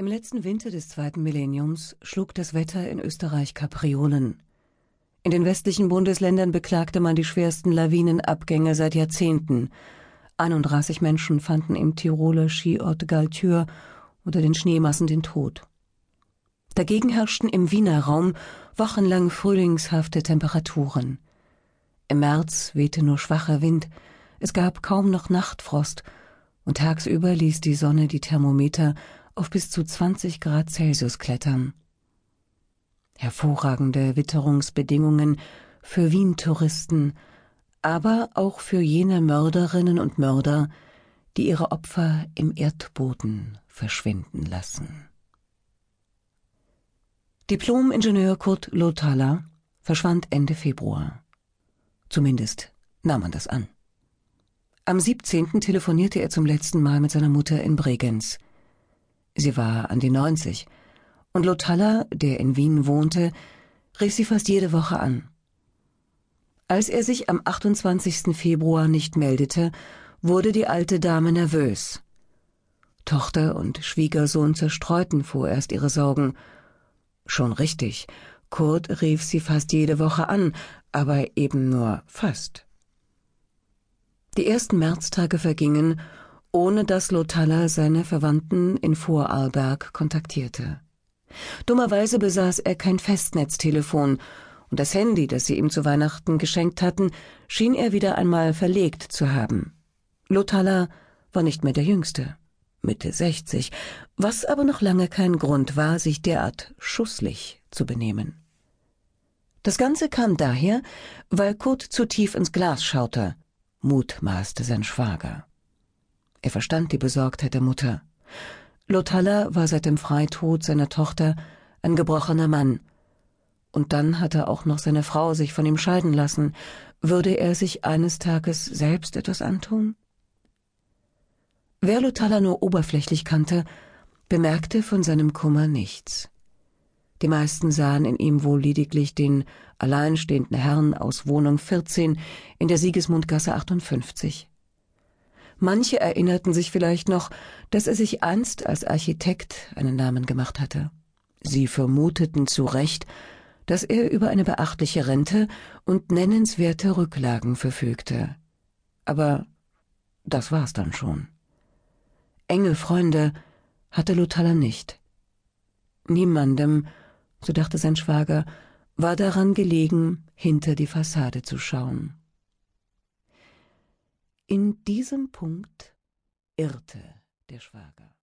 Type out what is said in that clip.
Im letzten Winter des zweiten Millenniums schlug das Wetter in Österreich Kapriolen. In den westlichen Bundesländern beklagte man die schwersten Lawinenabgänge seit Jahrzehnten. 31 Menschen fanden im Tiroler Skiort Galtür unter den Schneemassen den Tod. Dagegen herrschten im Wiener Raum wochenlang frühlingshafte Temperaturen. Im März wehte nur schwacher Wind, es gab kaum noch Nachtfrost, und tagsüber ließ die Sonne die Thermometer auf bis zu 20 Grad Celsius klettern. Hervorragende Witterungsbedingungen für Wien-Touristen, aber auch für jene Mörderinnen und Mörder, die ihre Opfer im Erdboden verschwinden lassen. Diplom-Ingenieur Kurt Lothala verschwand Ende Februar. Zumindest nahm man das an. Am 17. telefonierte er zum letzten Mal mit seiner Mutter in Bregenz. Sie war an die 90 und Lotalla, der in Wien wohnte, rief sie fast jede Woche an. Als er sich am 28. Februar nicht meldete, wurde die alte Dame nervös. Tochter und Schwiegersohn zerstreuten vorerst ihre Sorgen. Schon richtig, Kurt rief sie fast jede Woche an, aber eben nur fast. Die ersten Märztage vergingen ohne dass Lotalla seine Verwandten in Vorarlberg kontaktierte. Dummerweise besaß er kein Festnetztelefon, und das Handy, das sie ihm zu Weihnachten geschenkt hatten, schien er wieder einmal verlegt zu haben. Lotalla war nicht mehr der Jüngste, Mitte sechzig, was aber noch lange kein Grund war, sich derart schusslich zu benehmen. Das Ganze kam daher, weil Kurt zu tief ins Glas schaute, mutmaßte sein Schwager. Er verstand die Besorgtheit der Mutter. Lotalla war seit dem Freitod seiner Tochter ein gebrochener Mann. Und dann hatte auch noch seine Frau sich von ihm scheiden lassen. Würde er sich eines Tages selbst etwas antun? Wer Lotalla nur oberflächlich kannte, bemerkte von seinem Kummer nichts. Die meisten sahen in ihm wohl lediglich den alleinstehenden Herrn aus Wohnung 14 in der Sigismundgasse 58. Manche erinnerten sich vielleicht noch, dass er sich einst als Architekt einen Namen gemacht hatte. Sie vermuteten zu Recht, dass er über eine beachtliche Rente und nennenswerte Rücklagen verfügte. Aber das war's dann schon. Enge Freunde hatte Lutalla nicht. Niemandem, so dachte sein Schwager, war daran gelegen, hinter die Fassade zu schauen. In diesem Punkt irrte der Schwager.